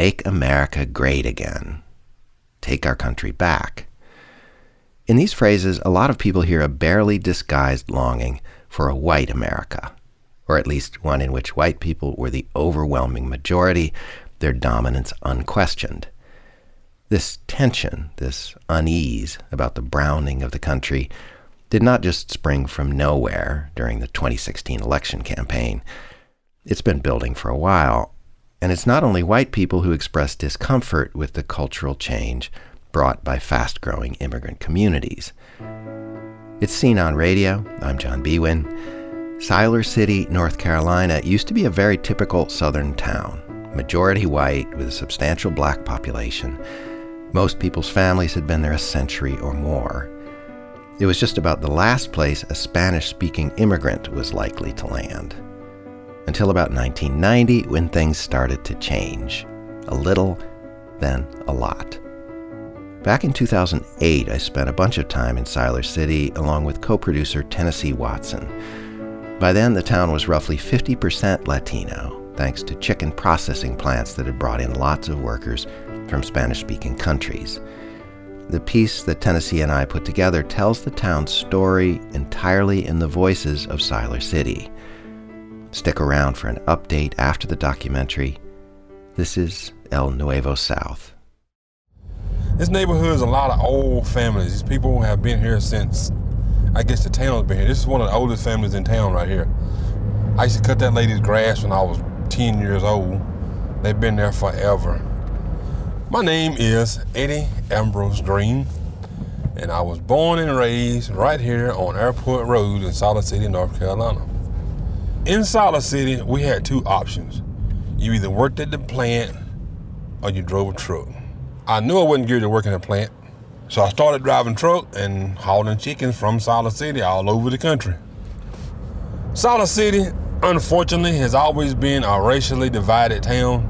make America great again, take our country back. In these phrases, a lot of people hear a barely disguised longing for a white America, or at least one in which white people were the overwhelming majority, their dominance unquestioned. This tension, this unease about the browning of the country, did not just spring from nowhere during the 2016 election campaign. It's been building for a while, and it's not only white people who express discomfort with the cultural change brought by fast growing immigrant communities. It's seen on radio. I'm John Biewen. Siler City, North Carolina used to be a very typical southern town, majority white with a substantial black population. Most people's families had been there a century or more. It was just about the last place a Spanish speaking immigrant was likely to land. Until about 1990, when things started to change. A little, then a lot. Back in 2008, I spent a bunch of time in Siler City along with co producer Tennessee Watson. By then, the town was roughly 50% Latino, thanks to chicken processing plants that had brought in lots of workers from Spanish speaking countries. The piece that Tennessee and I put together tells the town's story entirely in the voices of Siler City. Stick around for an update after the documentary. This is El Nuevo South. This neighborhood is a lot of old families. These people have been here since, I guess the town's been here. This is one of the oldest families in town right here. I used to cut that lady's grass when I was 10 years old. They've been there forever. My name is Eddie Ambrose Green, and I was born and raised right here on Airport Road in Siler City, North Carolina. In Siler City, we had two options. You either worked at the plant or you drove a truck. I knew I wasn't geared to work in a plant, so I started driving truck and hauling chickens from Siler City all over the country. Siler City, unfortunately, has always been a racially divided town.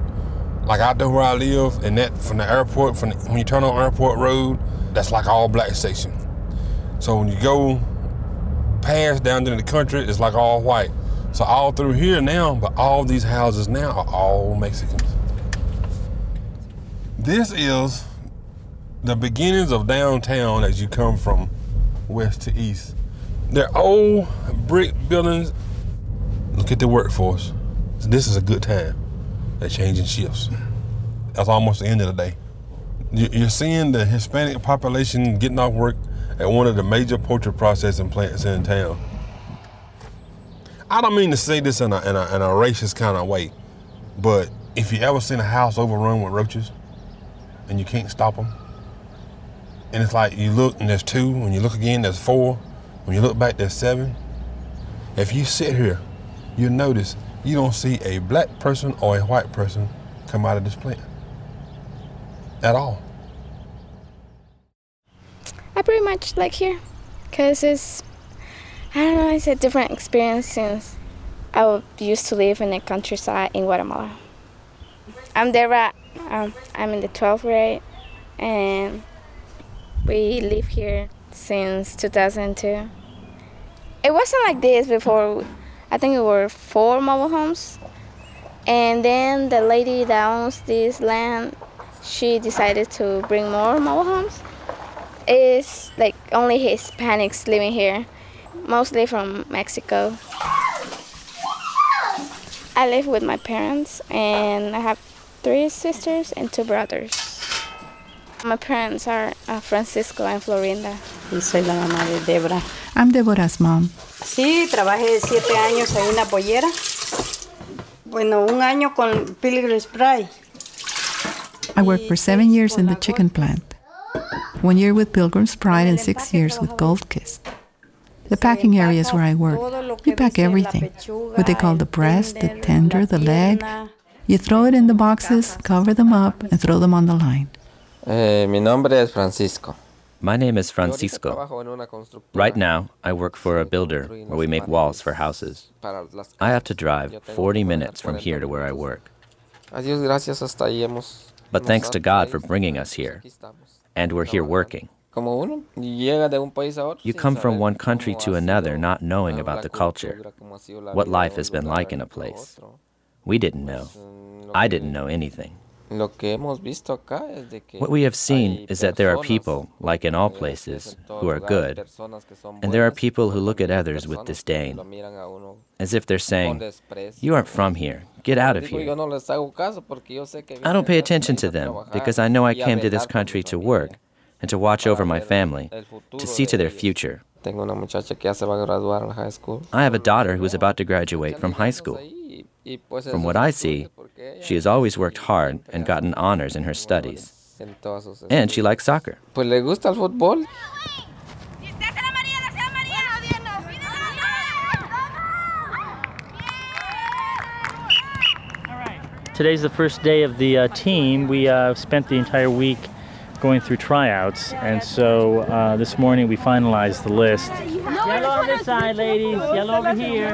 Like out there where I live, and that from the airport, from the, when you turn on Airport Road, that's like all black section. So when you go past down into the country, it's like all white. So all through here now, but all these houses now are all Mexicans. This is the beginnings of downtown as you come from west to east. They're old brick buildings. Look at the workforce. This is a good time. They're changing shifts. That's almost the end of the day. You're seeing the Hispanic population getting off work at one of the major poultry processing plants in town. I don't mean to say this in a, in a, in a racist kind of way, but if you ever seen a house overrun with roaches, and you can't stop them. And it's like you look and there's two, when you look again, there's four, when you look back, there's seven. If you sit here, you'll notice you don't see a black person or a white person come out of this plant at all. I pretty much like here because it's, I don't know, it's a different experience since I used to live in the countryside in Guatemala. I'm there um, I'm in the 12th grade, and we live here since 2002. It wasn't like this before. I think it were four mobile homes, and then the lady that owns this land, she decided to bring more mobile homes. It's like only Hispanics living here, mostly from Mexico. I live with my parents, and I have three sisters and two brothers. My parents are uh, Francisco and Florinda. Y soy la mamá de Debra. I'm Deborah's mom. Sí, trabajé siete años en una pollera. Bueno, un año con Pilgrim's Pride. I worked for seven years in the chicken plant. One year with Pilgrim's Pride and six years with Gold Kist. The packing area is where I work. You pack everything. What they call the breast, the tender, the leg, you throw it in the boxes, cover them up, and throw them on the line. Eh, mi nombre es Francisco. My name is Francisco. Right now, I work for a builder where we make walls for houses. I have to drive 40 minutes from here to where I work. But thanks to God for bringing us here. And we're here working. You come from one country to another not knowing about the culture, what life has been like in a place. We didn't know. I didn't know anything. What we have seen is that there are people, like in all places, who are good, and there are people who look at others with disdain, as if they're saying, You aren't from here, get out of here. I don't pay attention to them because I know I came to this country to work and to watch over my family, to see to their future. I have a daughter who is about to graduate from high school. From what I see, she has always worked hard and gotten honors in her studies. And she likes soccer. Today's the first day of the uh, team. We uh, spent the entire week going through tryouts, and so uh, this morning we finalized the list. Yellow on this side, ladies. Yellow over here.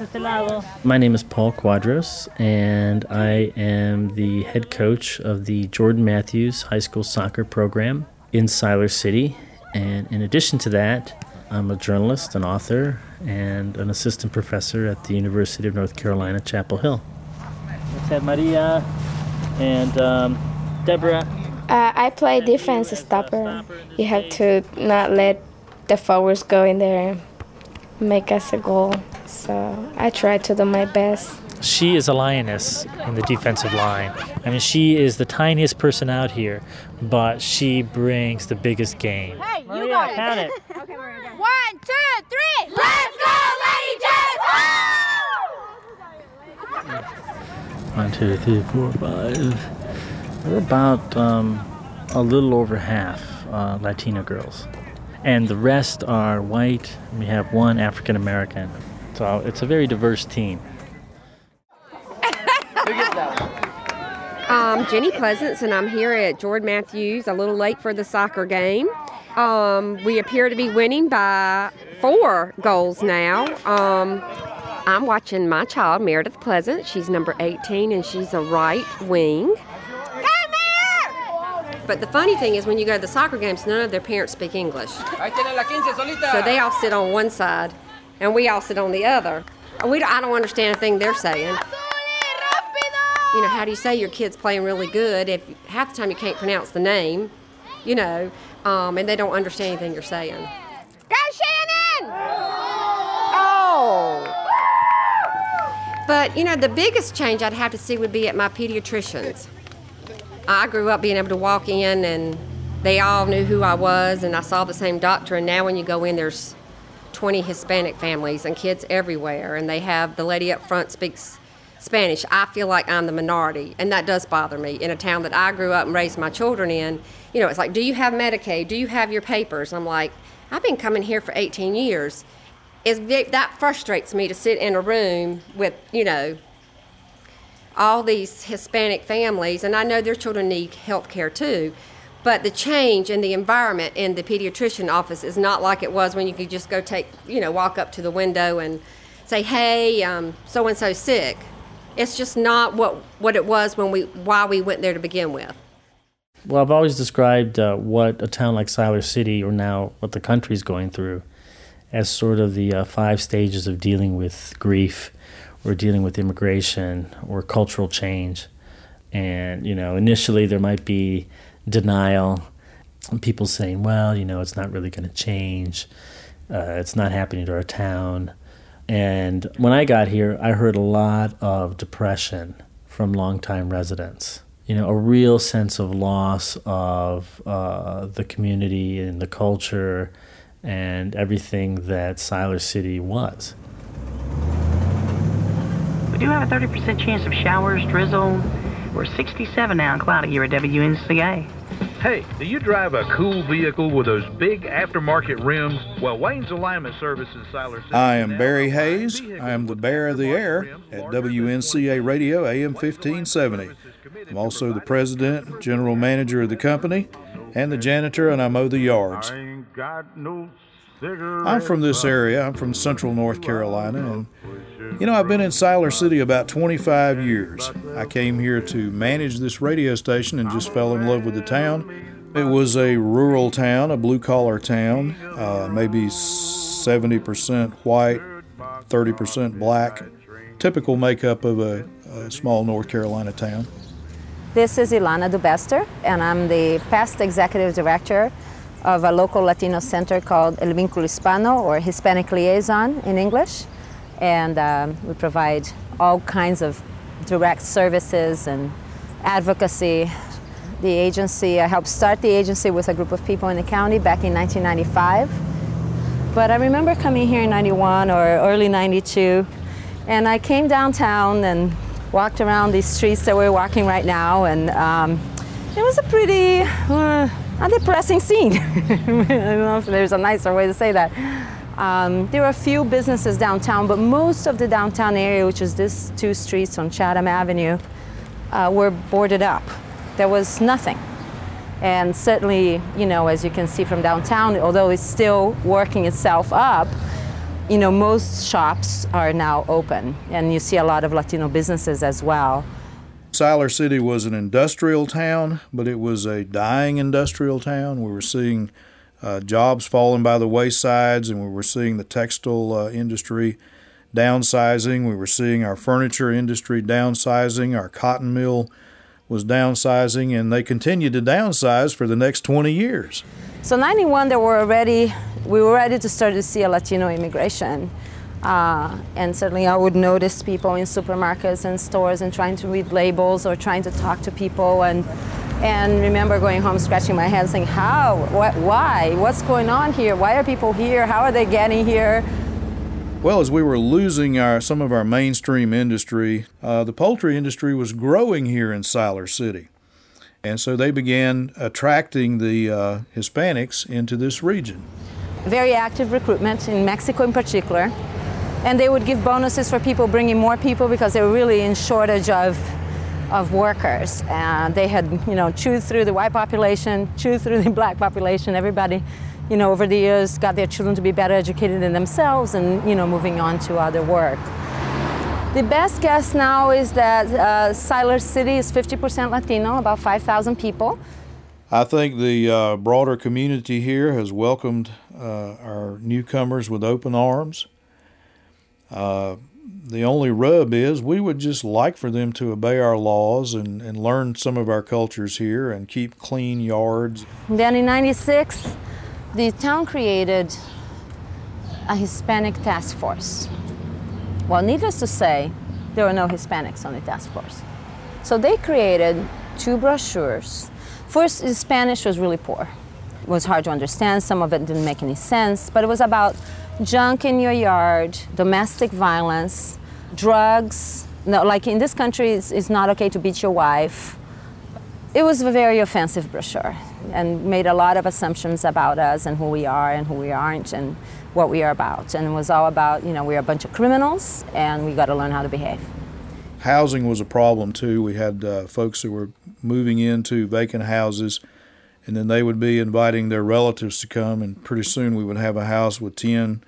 este lado. My name is Paul Cuadros, and I am the head coach of the Jordan Matthews High School Soccer Program in Siler City. And in addition to that, I'm a journalist, an author, and an assistant professor at the University of North Carolina, Chapel Hill. Let's have Maria and um, Deborah. Uh, I play defense stopper. You have to not let the forwards go in there and make us a goal. So I try to do my best. She is a lioness in the defensive line. I mean, she is the tiniest person out here, but she brings the biggest game. Hey, you Maria, got it. Count it. okay, we're done. One, two, three. Let's go, Lady Jets! One, two, three, four, five. We're about um, a little over half uh, Latina girls and the rest are white. We have one African American. So it's a very diverse team. I'm Jenny Pleasance, and I'm here at Jordan Matthews, a little late for the soccer game. Um, we appear to be winning by four goals now. Um, I'm watching my child, Meredith Pleasance. She's number 18, and she's a right wing. But the funny thing is, when you go to the soccer games, none of their parents speak English. So they all sit on one side, and we all sit on the other. We I don't understand a thing they're saying. You know, how do you say your kid's playing really good if half the time you can't pronounce the name, you know, um, and they don't understand anything you're saying? Go, Shannon! Oh! But, you know, the biggest change I'd have to see would be at my pediatrician's. I grew up being able to walk in and they all knew who I was and I saw the same doctor and now when you go in there's 20 Hispanic families and kids everywhere and they have the lady up front speaks Spanish. I feel like I'm the minority and that does bother me in a town that I grew up and raised my children in. You know, it's like, do you have Medicaid? Do you have your papers? I'm like, I've been coming here for 18 years. It's, that frustrates me to sit in a room with, you know, all these Hispanic families, and I know their children need health care too, but the change in the environment in the pediatrician office is not like it was when you could just go take, you know, walk up to the window and say, hey, so and so sick. It's just not what, what it was when we, why we went there to begin with. Well, I've always described uh, what a town like Siler City, or now what the country's going through, as sort of the uh, five stages of dealing with grief we're dealing with immigration or cultural change. And, you know, initially there might be denial, people saying, well, you know, it's not really going to change, uh, it's not happening to our town. And when I got here, I heard a lot of depression from longtime residents. You know, a real sense of loss of uh, the community and the culture and everything that Siler City was. We do have a 30% chance of showers, drizzle. We're 67 now and cloudy here at WNCA. Hey, do you drive a cool vehicle with those big aftermarket rims? Well, Wayne's Alignment Services Siler City. I am Barry Hayes. I am the bear of the air at WNCA Radio AM 1570. I'm also the president, general manager of the company, and the janitor, and I mow the yards. I'm from this area. I'm from central North Carolina, and you know, I've been in Siler City about 25 years. I came here to manage this radio station and just fell in love with the town. It was a rural town, a blue collar town, uh, maybe 70% white, 30% black, typical makeup of a, a small North Carolina town. This is Ilana Dubester, and I'm the past executive director of a local Latino center called El Vínculo Hispano, or Hispanic Liaison in English. And um, we provide all kinds of direct services and advocacy. The agency, I helped start the agency with a group of people in the county back in 1995. But I remember coming here in 91 or early 92, and I came downtown and walked around these streets that we're walking right now, and um, it was a pretty uh, a depressing scene. I don't know if there's a nicer way to say that. Um, there were a few businesses downtown, but most of the downtown area, which is these two streets on Chatham Avenue, uh, were boarded up. There was nothing. And certainly, you know, as you can see from downtown, although it's still working itself up, you know, most shops are now open, and you see a lot of Latino businesses as well. Siler City was an industrial town, but it was a dying industrial town. We were seeing uh, jobs falling by the waysides, and we were seeing the textile uh, industry downsizing. We were seeing our furniture industry downsizing. Our cotton mill was downsizing, and they continued to downsize for the next 20 years. So 91, there were already we were ready to start to see a Latino immigration. Uh, and certainly I would notice people in supermarkets and stores and trying to read labels or trying to talk to people and and remember going home scratching my head saying how? What why? What's going on here? Why are people here? How are they getting here? Well, as we were losing our some of our mainstream industry, uh, the poultry industry was growing here in Siler City, and so they began attracting the uh, Hispanics into this region. Very active recruitment in Mexico, in particular, and they would give bonuses for people bringing more people because they were really in shortage of of workers. And they had, you know, chewed through the white population, chewed through the black population. Everybody you know, over the years got their children to be better educated than themselves and, you know, moving on to other work. The best guess now is that uh, Siler City is 50% Latino, about 5,000 people. I think the uh, broader community here has welcomed uh, our newcomers with open arms. Uh, the only rub is we would just like for them to obey our laws and, and learn some of our cultures here and keep clean yards. Then in 96, the town created a Hispanic task force. Well, needless to say, there were no Hispanics on the task force. So they created two brochures. First, Spanish was really poor. It was hard to understand, some of it didn't make any sense, but it was about junk in your yard, domestic violence, drugs. No, like in this country, it's, it's not okay to beat your wife. It was a very offensive brochure and made a lot of assumptions about us and who we are and who we aren't and what we are about. And it was all about, you know, we're a bunch of criminals and we got to learn how to behave. Housing was a problem too. We had uh, folks who were moving into vacant houses and then they would be inviting their relatives to come and pretty soon we would have a house with 10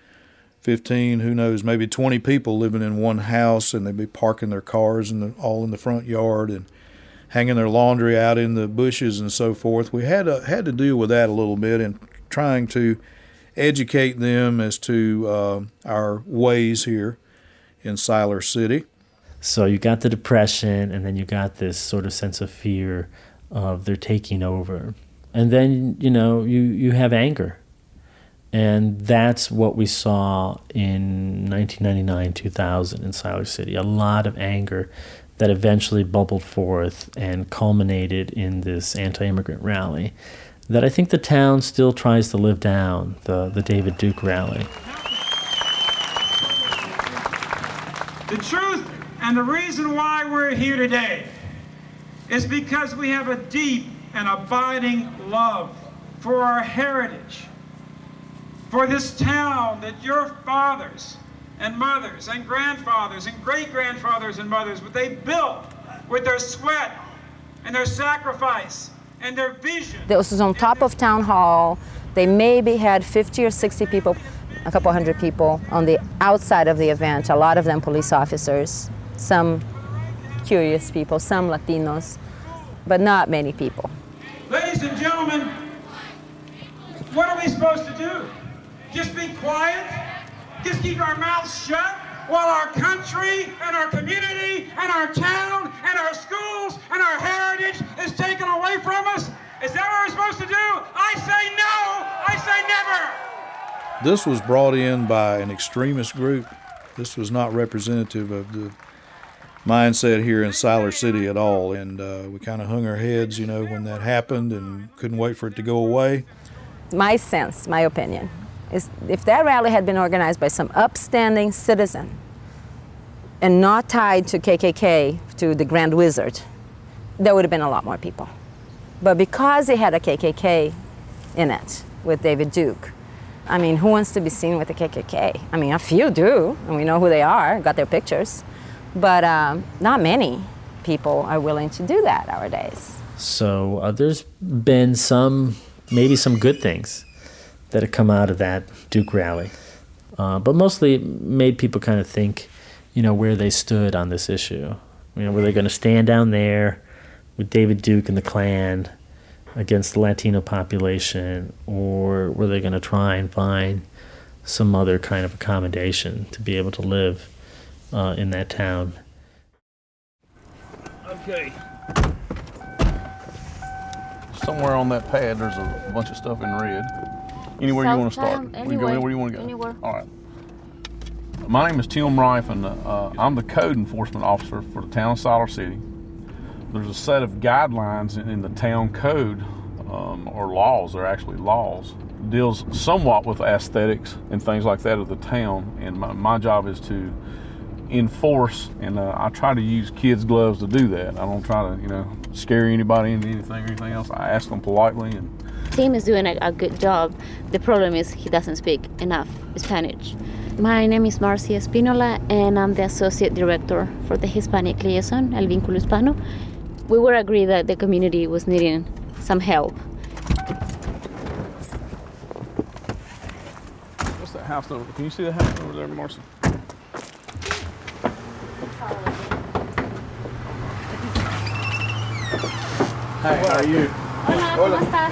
15 who knows maybe 20 people living in one house and they'd be parking their cars in the, all in the front yard and hanging their laundry out in the bushes and so forth. We had to, had to deal with that a little bit and trying to educate them as to uh, our ways here in Siler City. So you got the depression, and then you got this sort of sense of fear of they're taking over, and then you know you you have anger, and that's what we saw in 1999, 2000 in Siler City. A lot of anger that eventually bubbled forth and culminated in this anti immigrant rally that I think the town still tries to live down the, the David Duke rally. The truth and the reason why we're here today is because we have a deep and abiding love for our heritage, for this town that your fathers and mothers and grandfathers and great grandfathers and mothers, what they built with their sweat and their sacrifice and their vision. This was on top of town hall. They maybe had 50 or 60 people, a couple hundred people on the outside of the event, a lot of them police officers, some curious people, some Latinos, but not many people. Ladies and gentlemen, what are we supposed to do? Just be quiet? Just keep our mouths shut? while our country and our community and our town and our schools and our heritage is taken away from us? Is that what we're supposed to do? I say no. I say never. This was brought in by an extremist group. This was not representative of the mindset here in Siler City at all. And uh, we kind of hung our heads, you know, when that happened and couldn't wait for it to go away. My sense, my opinion, is if that rally had been organized by some upstanding citizen and not tied to KKK, to the Grand Wizard, there would have been a lot more people. But because it had a KKK in it with David Duke, I mean, who wants to be seen with the KKK? I mean, a few do, and we know who they are, got their pictures. But um, not many people are willing to do that nowadays. So uh, there's been some, maybe some good things that have come out of that Duke rally. Uh, but mostly it made people kind of think, you know, where they stood on this issue. You know, were they going to stand down there with David Duke and the Klan against the Latino population, or were they going to try and find some other kind of accommodation to be able to live uh, in that town? Okay. Somewhere on that pad, there's a bunch of stuff in red. Anywhere you want to start. Southtown, We go anywhere, anywhere you want to go. anywhere. All right. My name is Tim Rife, and uh, I'm the code enforcement officer for the town of Siler City. There's a set of guidelines in, in the town code, um, or laws, they're actually laws, deals somewhat with aesthetics and things like that of the town. And my, my job is to enforce, and uh, I try to use kids' gloves to do that. I don't try to, you know, scare anybody into anything or anything else. I ask them politely and Tim is doing a, a good job. The problem is he doesn't speak enough Spanish. My name is Marcia Espinola, and I'm the Associate Director for the Hispanic Liaison, El Vínculo Hispano. We were agreed that the community was needing some help. What's that house over? Can you see the house over there, Marcy? Hi, how are you? Hola, ¿cómo estás?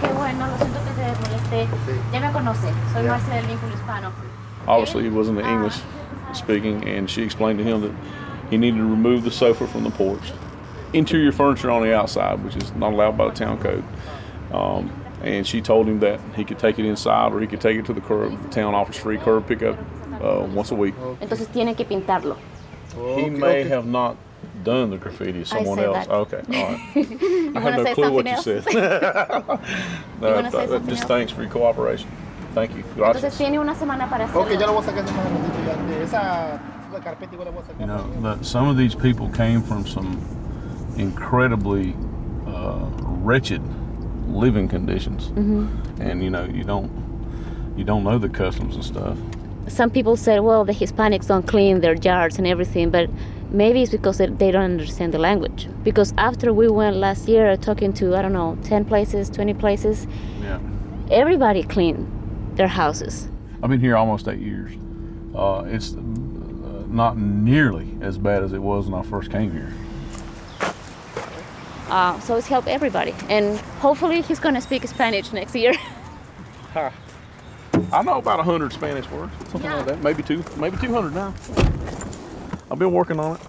Qué bueno, lo siento que te molesté. Ya me conoce, soy Yeah. Marcia del Vínculo Hispano. Obviously, he wasn't the English speaking, and she explained to him that he needed to remove the sofa from the porch. Interior furniture on the outside, which is not allowed by the town code. Um, and she told him that he could take it inside or he could take it to the curb. The town offers free curb pickup uh, once a week. Entonces tiene que pintarlo. He may have not done the graffiti, someone said else. that. Okay, all right. you I wanna had no say clue what something you said. No, wanna say th- just else? thanks for your cooperation. Thank you. Entonces tiene una semana para hacerlo. Ok, ya lo voy a sacar de más ratito ya. De esa carpeta igual la voy a sacar. You know, that some of these people came from some incredibly uh, wretched living conditions, Mhm. and you know, you don't you don't know the customs and stuff. Some people said, well, the Hispanics don't clean their yards and everything, but maybe it's because they they don't understand the language. Because after we went last year talking to, I don't know, 10 places, 20 places, Yeah, everybody cleaned their houses. I've been here almost eight years. Uh, it's uh, not nearly as bad as it was when I first came here. Uh, so it's helped everybody. And hopefully he's going to speak Spanish next year. I know about a hundred Spanish words, something like that. Maybe two, maybe two hundred now. I've been working on it.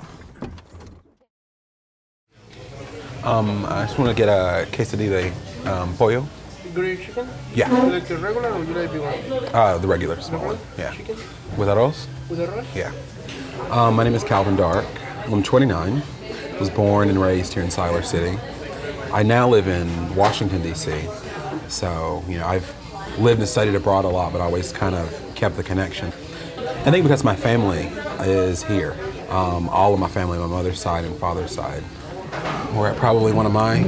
Um, I just want to get a quesadilla de um, pollo. Grilled chicken? Yeah. You like the regular or you like the one? Uh, the regular small one. Yeah. Chicken? With arroz? With the rice? Yeah. Um, my name is Calvin Dark. I'm 29. I Was born and raised here in Siler City. I now live in Washington D.C. So you know I've lived and studied abroad a lot, but always kind of kept the connection. I think because my family is here. Um, all of my family, my mother's side and father's side. We're at probably one of my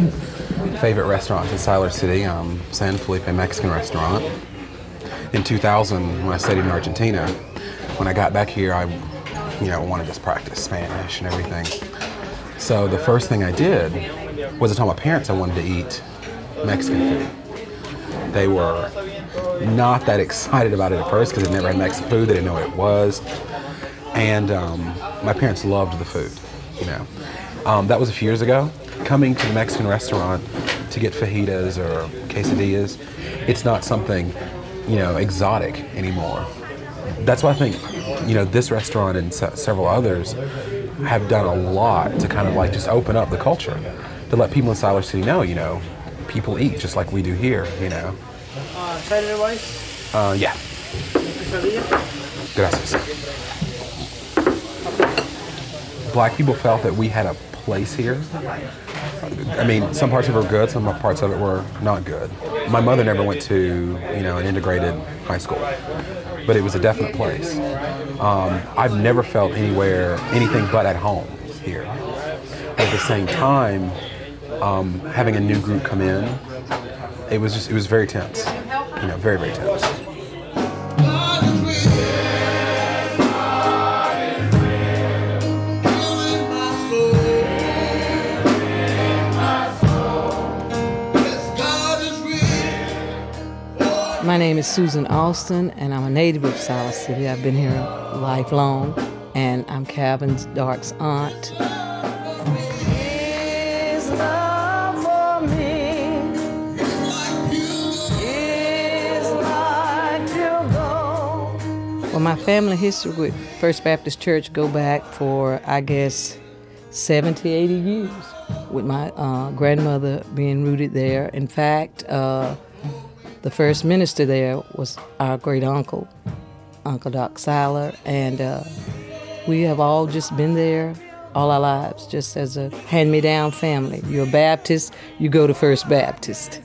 favorite restaurants in Siler City, um, San Felipe Mexican restaurant. In 2000, when I studied in Argentina, when I got back here, I, you know, wanted to just practice Spanish and everything. So the first thing I did was I told my parents I wanted to eat Mexican food. They were not that excited about it at first because they never had Mexican food. They didn't know what it was. And um, my parents loved the food, you know. Um, that was a few years ago. Coming to the Mexican restaurant to get fajitas or quesadillas, it's not something, you know, exotic anymore. That's why I think you know, this restaurant and se- several others have done a lot to kind of like just open up the culture, to let people in Siler City know, you know, people eat just like we do here, you know. Uh, Saturday rice? Uh, yeah. Gracias. Black people felt that we had a place here. I mean, some parts of it were good, some parts of it were not good. My mother never went to, you know, an integrated high school, but it was a definite place. Um, I've never felt anywhere anything but at home here. At the same time, um, having a new group come in, it was just it was very tense. You know, very very tense. My name is Susan Austin, and I'm a native of Siler City. I've been here lifelong, and I'm Calvin Dark's aunt. Well, my family history with First Baptist Church go back for, I guess, 70, 80 years, with my uh, grandmother being rooted there. In fact, uh, the first minister there was our great uncle, Uncle Doc Siler, and uh, we have all just been there all our lives, just as a hand me down family. You're a Baptist, you go to First Baptist.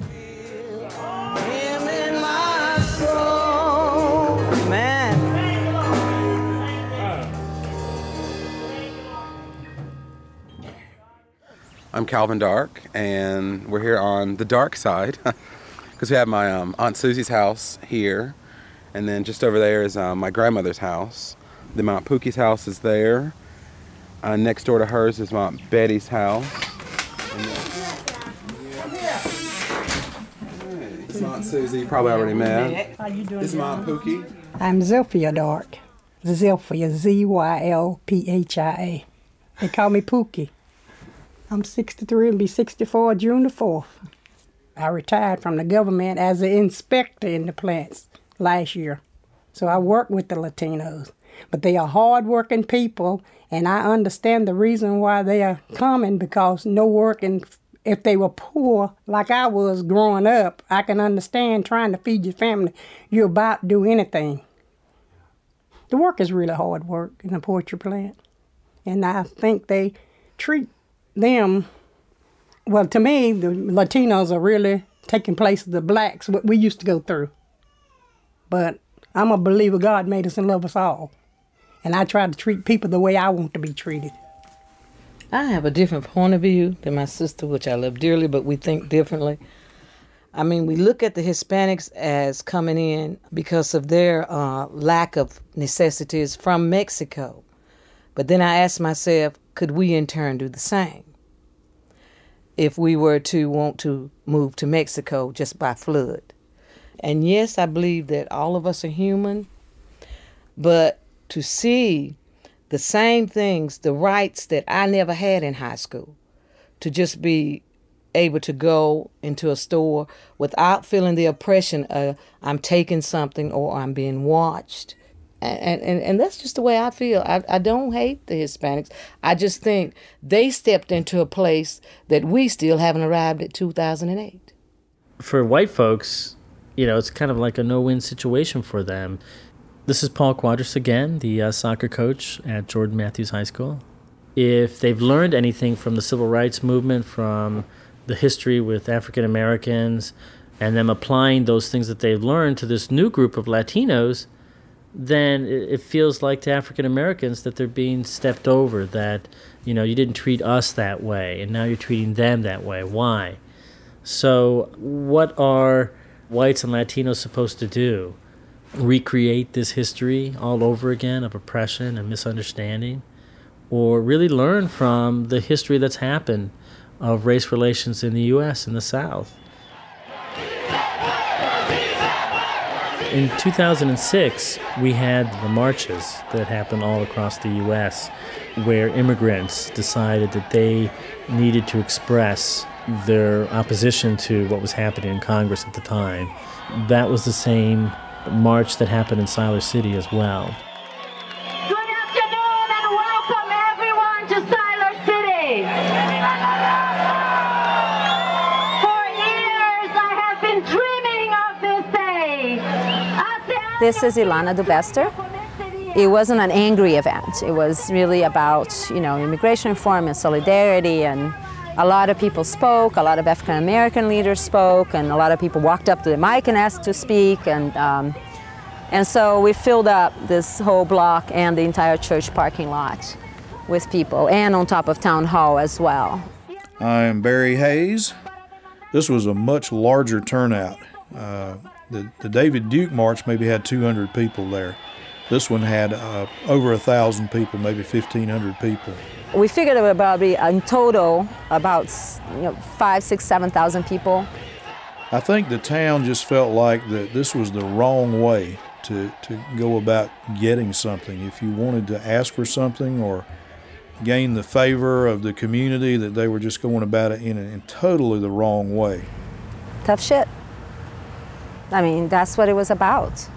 I'm Calvin Dark, and we're here on the dark side because we have my um, Aunt Susie's house here, and then just over there is um, my grandmother's house. Then my Aunt Pookie's house is there. Uh, next door to hers is my Aunt Betty's house. And then- This is Aunt Susie, you probably already met. How you doing? This is my Aunt Pookie. I'm Zylphia Dark. Zylphia, Z Y L P H I A. They call me Pookie. I'm 63 and be 64 June the 4th. I retired from the government as an inspector in the plants last year. So I work with the Latinos. But they are hardworking people, and I understand the reason why they are coming because no work and if they were poor like I was growing up, I can understand trying to feed your family. You're about to do anything. The work is really hard work in the poultry plant. And I think they treat them, well, to me, the Latinos are really taking place of the blacks, what we used to go through. But I'm a believer God made us and love us all. And I try to treat people the way I want to be treated. I have a different point of view than my sister, which I love dearly, but we think differently. I mean, we look at the Hispanics as coming in because of their uh, lack of necessities from Mexico. But then I ask myself, could we in turn do the same? If we were to want to move to Mexico just by flood. And yes, I believe that all of us are human, but to see the same things, the rights that I never had in high school, to just be able to go into a store without feeling the oppression of I'm taking something or I'm being watched. And, and, and that's just the way I feel. I, I don't hate the Hispanics. I just think they stepped into a place that we still haven't arrived at 2008. For white folks, you know, it's kind of like a no win situation for them. This is Paul Cuadros again, the uh, soccer coach at Jordan Matthews High School. If they've learned anything from the civil rights movement, from the history with African Americans, and them applying those things that they've learned to this new group of Latinos, then it, feels like to African Americans that they're being stepped over, that, you know, you didn't treat us that way, and now you're treating them that way. Why? So, what are whites and Latinos supposed to do? Recreate this history all over again of oppression and misunderstanding? Or really learn from the history that's happened of race relations in the U.S. and the South? In 2006, we had the marches that happened all across the U.S., where immigrants decided that they needed to express their opposition to what was happening in Congress at the time. That was the same march that happened in Siler City as well. This is Ilana Dubester. It wasn't an angry event. It was really about, you know, immigration reform and solidarity and a lot of people spoke, a lot of African American leaders spoke, and a lot of people walked up to the mic and asked to speak. And, um, and so we filled up this whole block and the entire church parking lot with people, and on top of Town Hall as well. I am Barry Hayes. This was a much larger turnout. Uh, the, the David Duke March maybe had 200 people there. This one had uh, over a thousand people, maybe 1,500 people. We figured it would about be in total about you know, five, six, seven thousand people. I think the town just felt like that this was the wrong way to, to go about getting something. If you wanted to ask for something or gain the favor of the community, that they were just going about it in, a, in totally the wrong way. Tough shit. I mean, that's what it was about.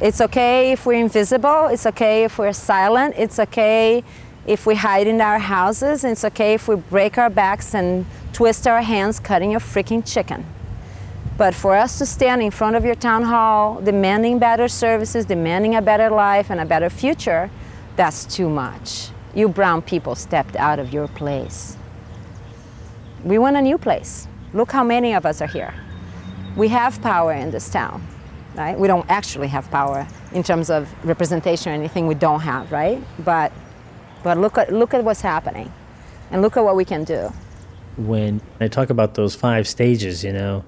It's okay if we're invisible. It's okay if we're silent. It's okay if we hide in our houses. It's okay if we break our backs and twist our hands cutting your freaking chicken. But for us to stand in front of your town hall demanding better services, demanding a better life and a better future, that's too much. You brown people stepped out of your place. We want a new place. Look how many of us are here. We have power in this town right? We don't actually have power in terms of representation or anything we don't have, right? But but look at look at what's happening and look at what we can do. When I talk about those five stages, you know,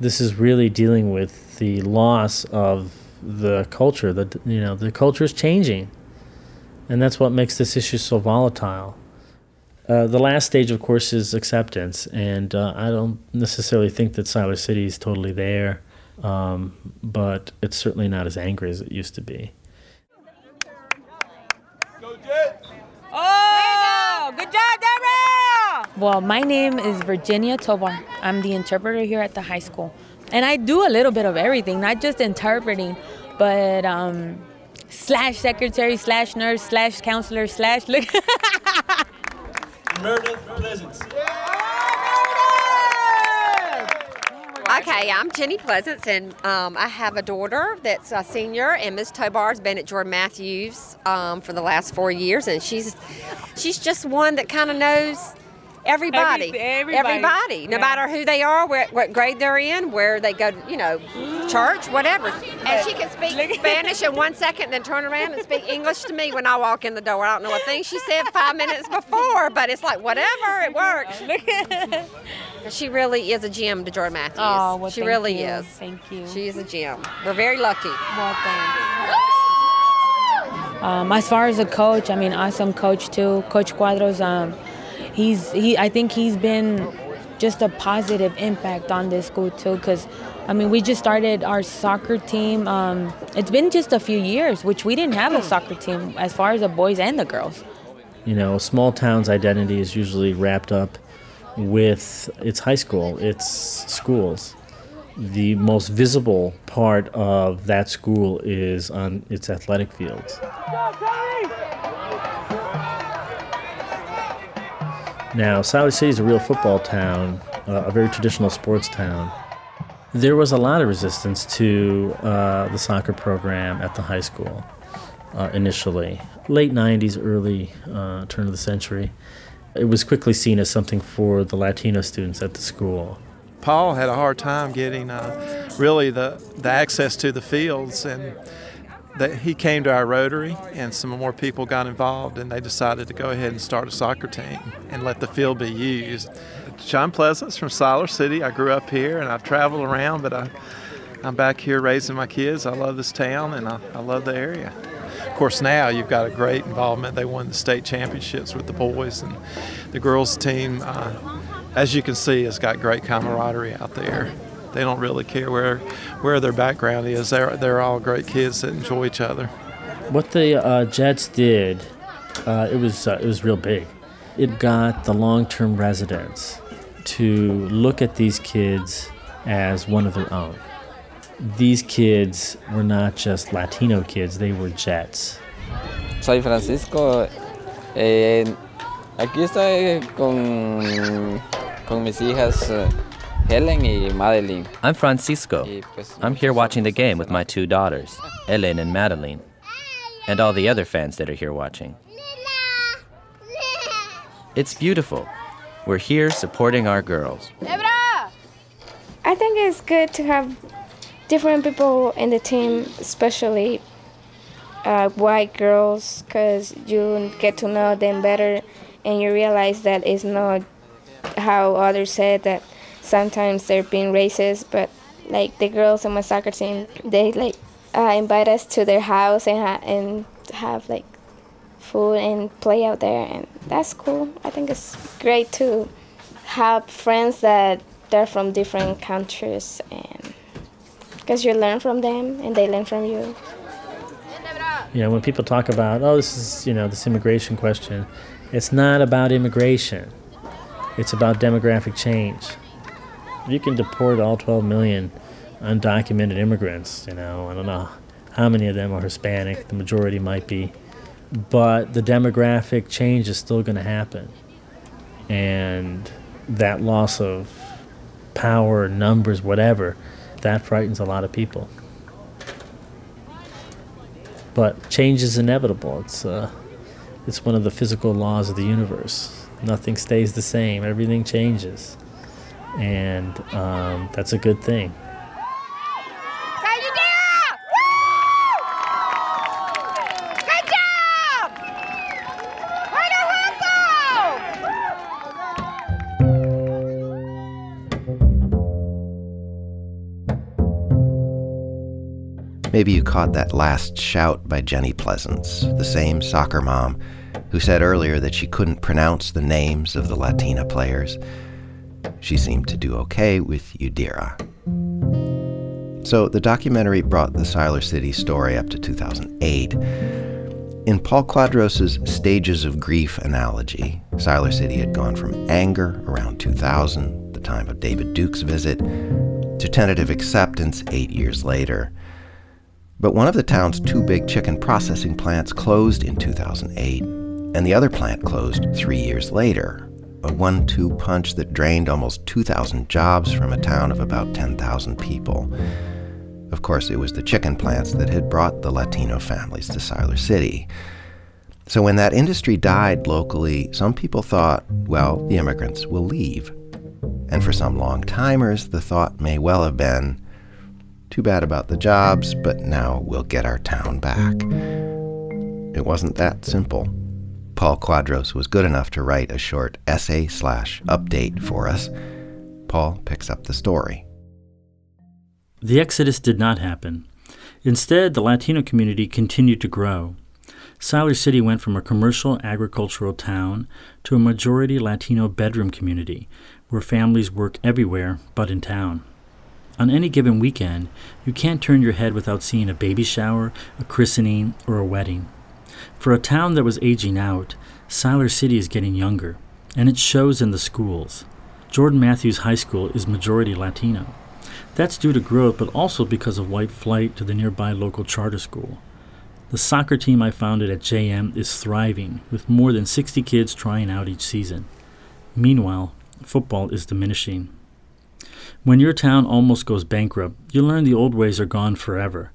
this is really dealing with the loss of the culture. The you know, the culture is changing. And that's what makes this issue so volatile. Uh, the last stage, of course, is acceptance, and uh, I don't necessarily think that Siler City is totally there um, but it's certainly not as angry as it used to be. Oh, good job, Deborah! Well, my name is Virginia Tovar. I'm the interpreter here at the high school. And I do a little bit of everything, not just interpreting, but um, slash secretary, slash nurse, slash counselor, slash look. Meredith Pleasance. Okay, I'm Jenny Pleasance, and um, I have a daughter that's a senior, and Miss Tovar's been at Jordan Matthews um, for the last four years, and she's she's just one that kind of knows everybody, Every- everybody. everybody, no Yeah. matter who they are, where, what grade they're in, where they go, you know, church, whatever. And she can speak Spanish in one second, then turn around and speak English to me when I walk in the door. I don't know what thing she said five minutes before, but it's like whatever, it works. She really is a gem to Jordan Matthews. Oh, well, she thank really you. is. Thank you. She is a gem. We're very lucky. Well, Um, as far as a coach, I mean, awesome coach too, Coach Cuadros. Um, he's he. I think he's been just a positive impact on this school too, because I mean, we just started our soccer team. Um, it's been just a few years, which we didn't have a soccer team as far as the boys and the girls. You know, a small town's identity is usually wrapped up with its high school, its schools. The most visible part of that school is on its athletic fields. Now, Siler City is a real football town, uh, a very traditional sports town. There was a lot of resistance to uh, the soccer program at the high school uh, initially. Late 90s, early uh, turn of the century. It was quickly seen as something for the Latino students at the school. Paul had a hard time getting uh, really the, the access to the fields, and that he came to our Rotary, and some more people got involved, and they decided to go ahead and start a soccer team and let the field be used. John Pleasance from Siler City. I grew up here, and I've traveled around, but I, I'm back here raising my kids. I love this town, and I, I love the area. Of course, now you've got a great involvement. They won the state championships with the boys, and the girls team, uh, as you can see, has got great camaraderie out there. They don't really care where where their background is. They're they're all great kids that enjoy each other. What the uh, Jets did, uh, it was uh, it was real big. It got the long-term residents to look at these kids as one of their own. These kids were not just Latino kids; they were Jets. Soy Francisco. Eh, aquí estoy con, con mis hijas. Helen y Madeline. I'm Francisco. I'm here watching the game with my two daughters, Helen and Madeline, and all the other fans that are here watching. It's beautiful. We're here supporting our girls. I think it's good to have different people in the team, especially uh, white girls, because you get to know them better and you realize that it's not how others said that sometimes they're being racist, but like the girls on my soccer team, they like uh, invite us to their house and, ha- and have like food and play out there, and that's cool. I think it's great to have friends that they're from different countries and because you learn from them and they learn from you. You know, when people talk about, oh, this is, you know, this immigration question, it's not about immigration. It's about demographic change. You can deport all 12 million undocumented immigrants, you know, I don't know how many of them are Hispanic, the majority might be, but the demographic change is still going to happen. And that loss of power, numbers, whatever, that frightens a lot of people. But change is inevitable. It's uh, it's one of the physical laws of the universe. Nothing stays the same. Everything changes, and um, that's a good thing. Maybe you caught that last shout by Jenny Pleasance, the same soccer mom who said earlier that she couldn't pronounce the names of the Latina players. She seemed to do okay with Yadira. So the documentary brought the Siler City story up to 2008. In Paul Cuadros' Stages of Grief analogy, Siler City had gone from anger around 2000, the time of David Duke's visit, to tentative acceptance eight years later. But one of the town's two big chicken processing plants closed in 2008, and the other plant closed three years later. A one two punch that drained almost 2,000 jobs from a town of about 10,000 people. Of course, it was the chicken plants that had brought the Latino families to Siler City. So when that industry died locally, some people thought, well, the immigrants will leave. And for some long timers, the thought may well have been, too bad about the jobs, but now we'll get our town back. It wasn't that simple. Paul Cuadros was good enough to write a short essay slash update for us. Paul picks up the story. The exodus did not happen. Instead, the Latino community continued to grow. Siler City went from a commercial agricultural town to a majority Latino bedroom community where families work everywhere but in town. On any given weekend, you can't turn your head without seeing a baby shower, a christening, or a wedding. For a town that was aging out, Siler City is getting younger, and it shows in the schools. Jordan Matthews High School is majority Latino. That's due to growth, but also because of white flight to the nearby local charter school. The soccer team I founded at JM is thriving, with more than 60 kids trying out each season. Meanwhile, football is diminishing. When your town almost goes bankrupt, you learn the old ways are gone forever.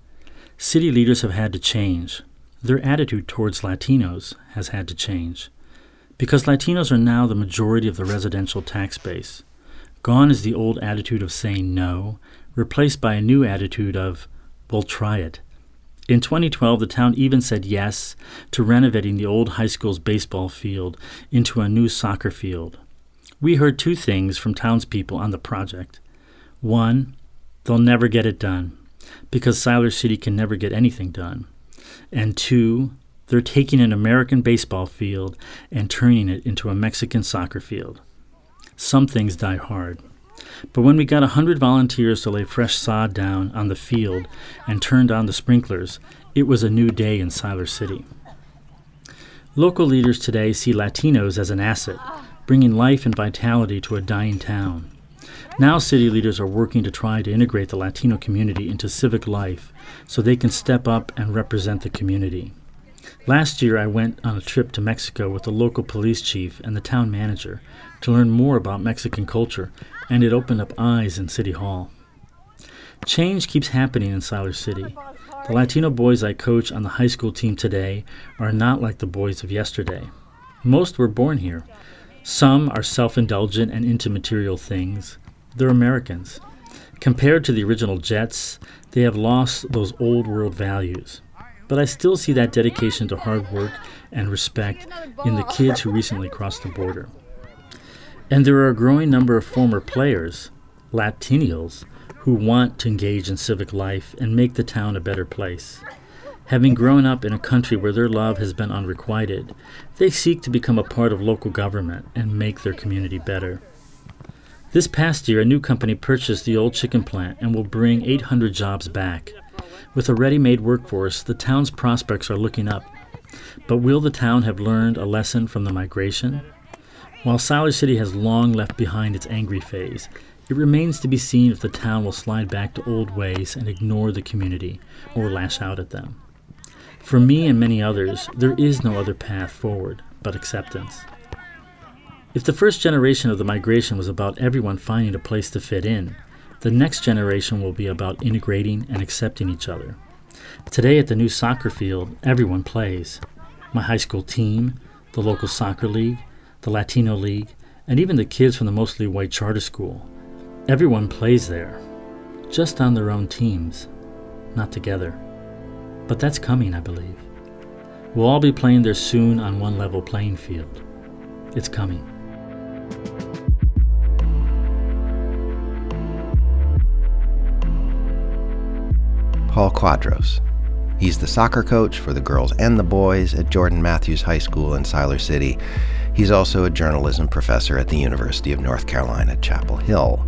City leaders have had to change. Their attitude towards Latinos has had to change. Because Latinos are now the majority of the residential tax base. Gone is the old attitude of saying no, replaced by a new attitude of, we'll try it. In 2012, the town even said yes to renovating the old high school's baseball field into a new soccer field. We heard two things from townspeople on the project. One, they'll never get it done because Siler City can never get anything done. And two, they're taking an American baseball field and turning it into a Mexican soccer field. Some things die hard. But when we got a hundred volunteers to lay fresh sod down on the field and turned on the sprinklers, it was a new day in Siler City. Local leaders today see Latinos as an asset, bringing life and vitality to a dying town. Now, city leaders are working to try to integrate the Latino community into civic life so they can step up and represent the community. Last year, I went on a trip to Mexico with the local police chief and the town manager to learn more about Mexican culture and it opened up eyes in City Hall. Change keeps happening in Siler City. The Latino boys I coach on the high school team today are not like the boys of yesterday. Most were born here. Some are self indulgent and into material things. They're Americans. Compared to the original Jets, they have lost those old world values. But I still see that dedication to hard work and respect in the kids who recently crossed the border. And there are a growing number of former players, Latinials, who want to engage in civic life and make the town a better place. Having grown up in a country where their love has been unrequited, they seek to become a part of local government and make their community better. This past year, a new company purchased the old chicken plant and will bring 800 jobs back. With a ready made workforce, the town's prospects are looking up. But will the town have learned a lesson from the migration? While Siler City has long left behind its angry phase, it remains to be seen if the town will slide back to old ways and ignore the community or lash out at them. For me and many others, there is no other path forward but acceptance. If the first generation of the migration was about everyone finding a place to fit in, the next generation will be about integrating and accepting each other. Today at the new soccer field, everyone plays. My high school team, the local soccer league, the Latino league, and even the kids from the mostly white charter school. Everyone plays there, just on their own teams, not together. But that's coming, I believe. We'll all be playing there soon on one level playing field. It's coming. Paul Cuadros. He's the soccer coach for the girls and the boys at Jordan Matthews High School in Siler City. He's also a journalism professor at the University of North Carolina, Chapel Hill.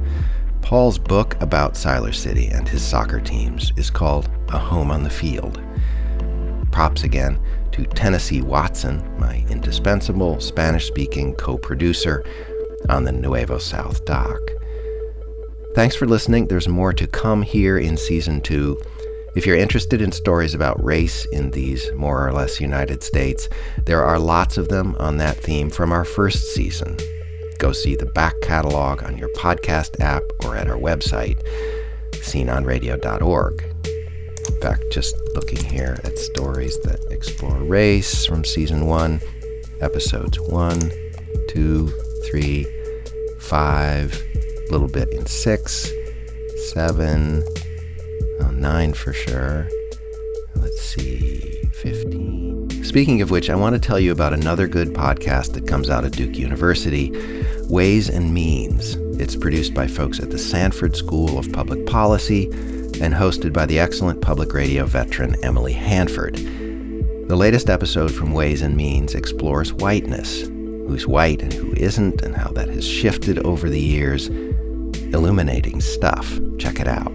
Paul's book about Siler City and his soccer teams is called A Home on the Field. Props again to Tennessee Watson, my indispensable Spanish speaking co producer on the Nuevo South doc. Thanks for listening. There's more to come here in season two. If you're interested in stories about race in these more or less United States, there are lots of them on that theme from our first season. Go see the back catalog on your podcast app or at our website, sceneonradio.org. In fact, just looking here at stories that explore race from season one, episodes one, two, three, five, a little bit in six, seven, oh, nine for sure. Let's see, 15. Speaking of which, I want to tell you about another good podcast that comes out of Duke University Ways and Means. It's produced by folks at the Sanford School of Public Policy and hosted by the excellent public radio veteran Emily Hanford. The latest episode from Ways and Means explores whiteness who's white and who isn't, and how that has shifted over the years. Illuminating stuff. Check it out.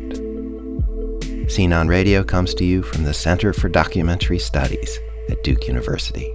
Scene on Radio comes to you from the Center for Documentary Studies at Duke University.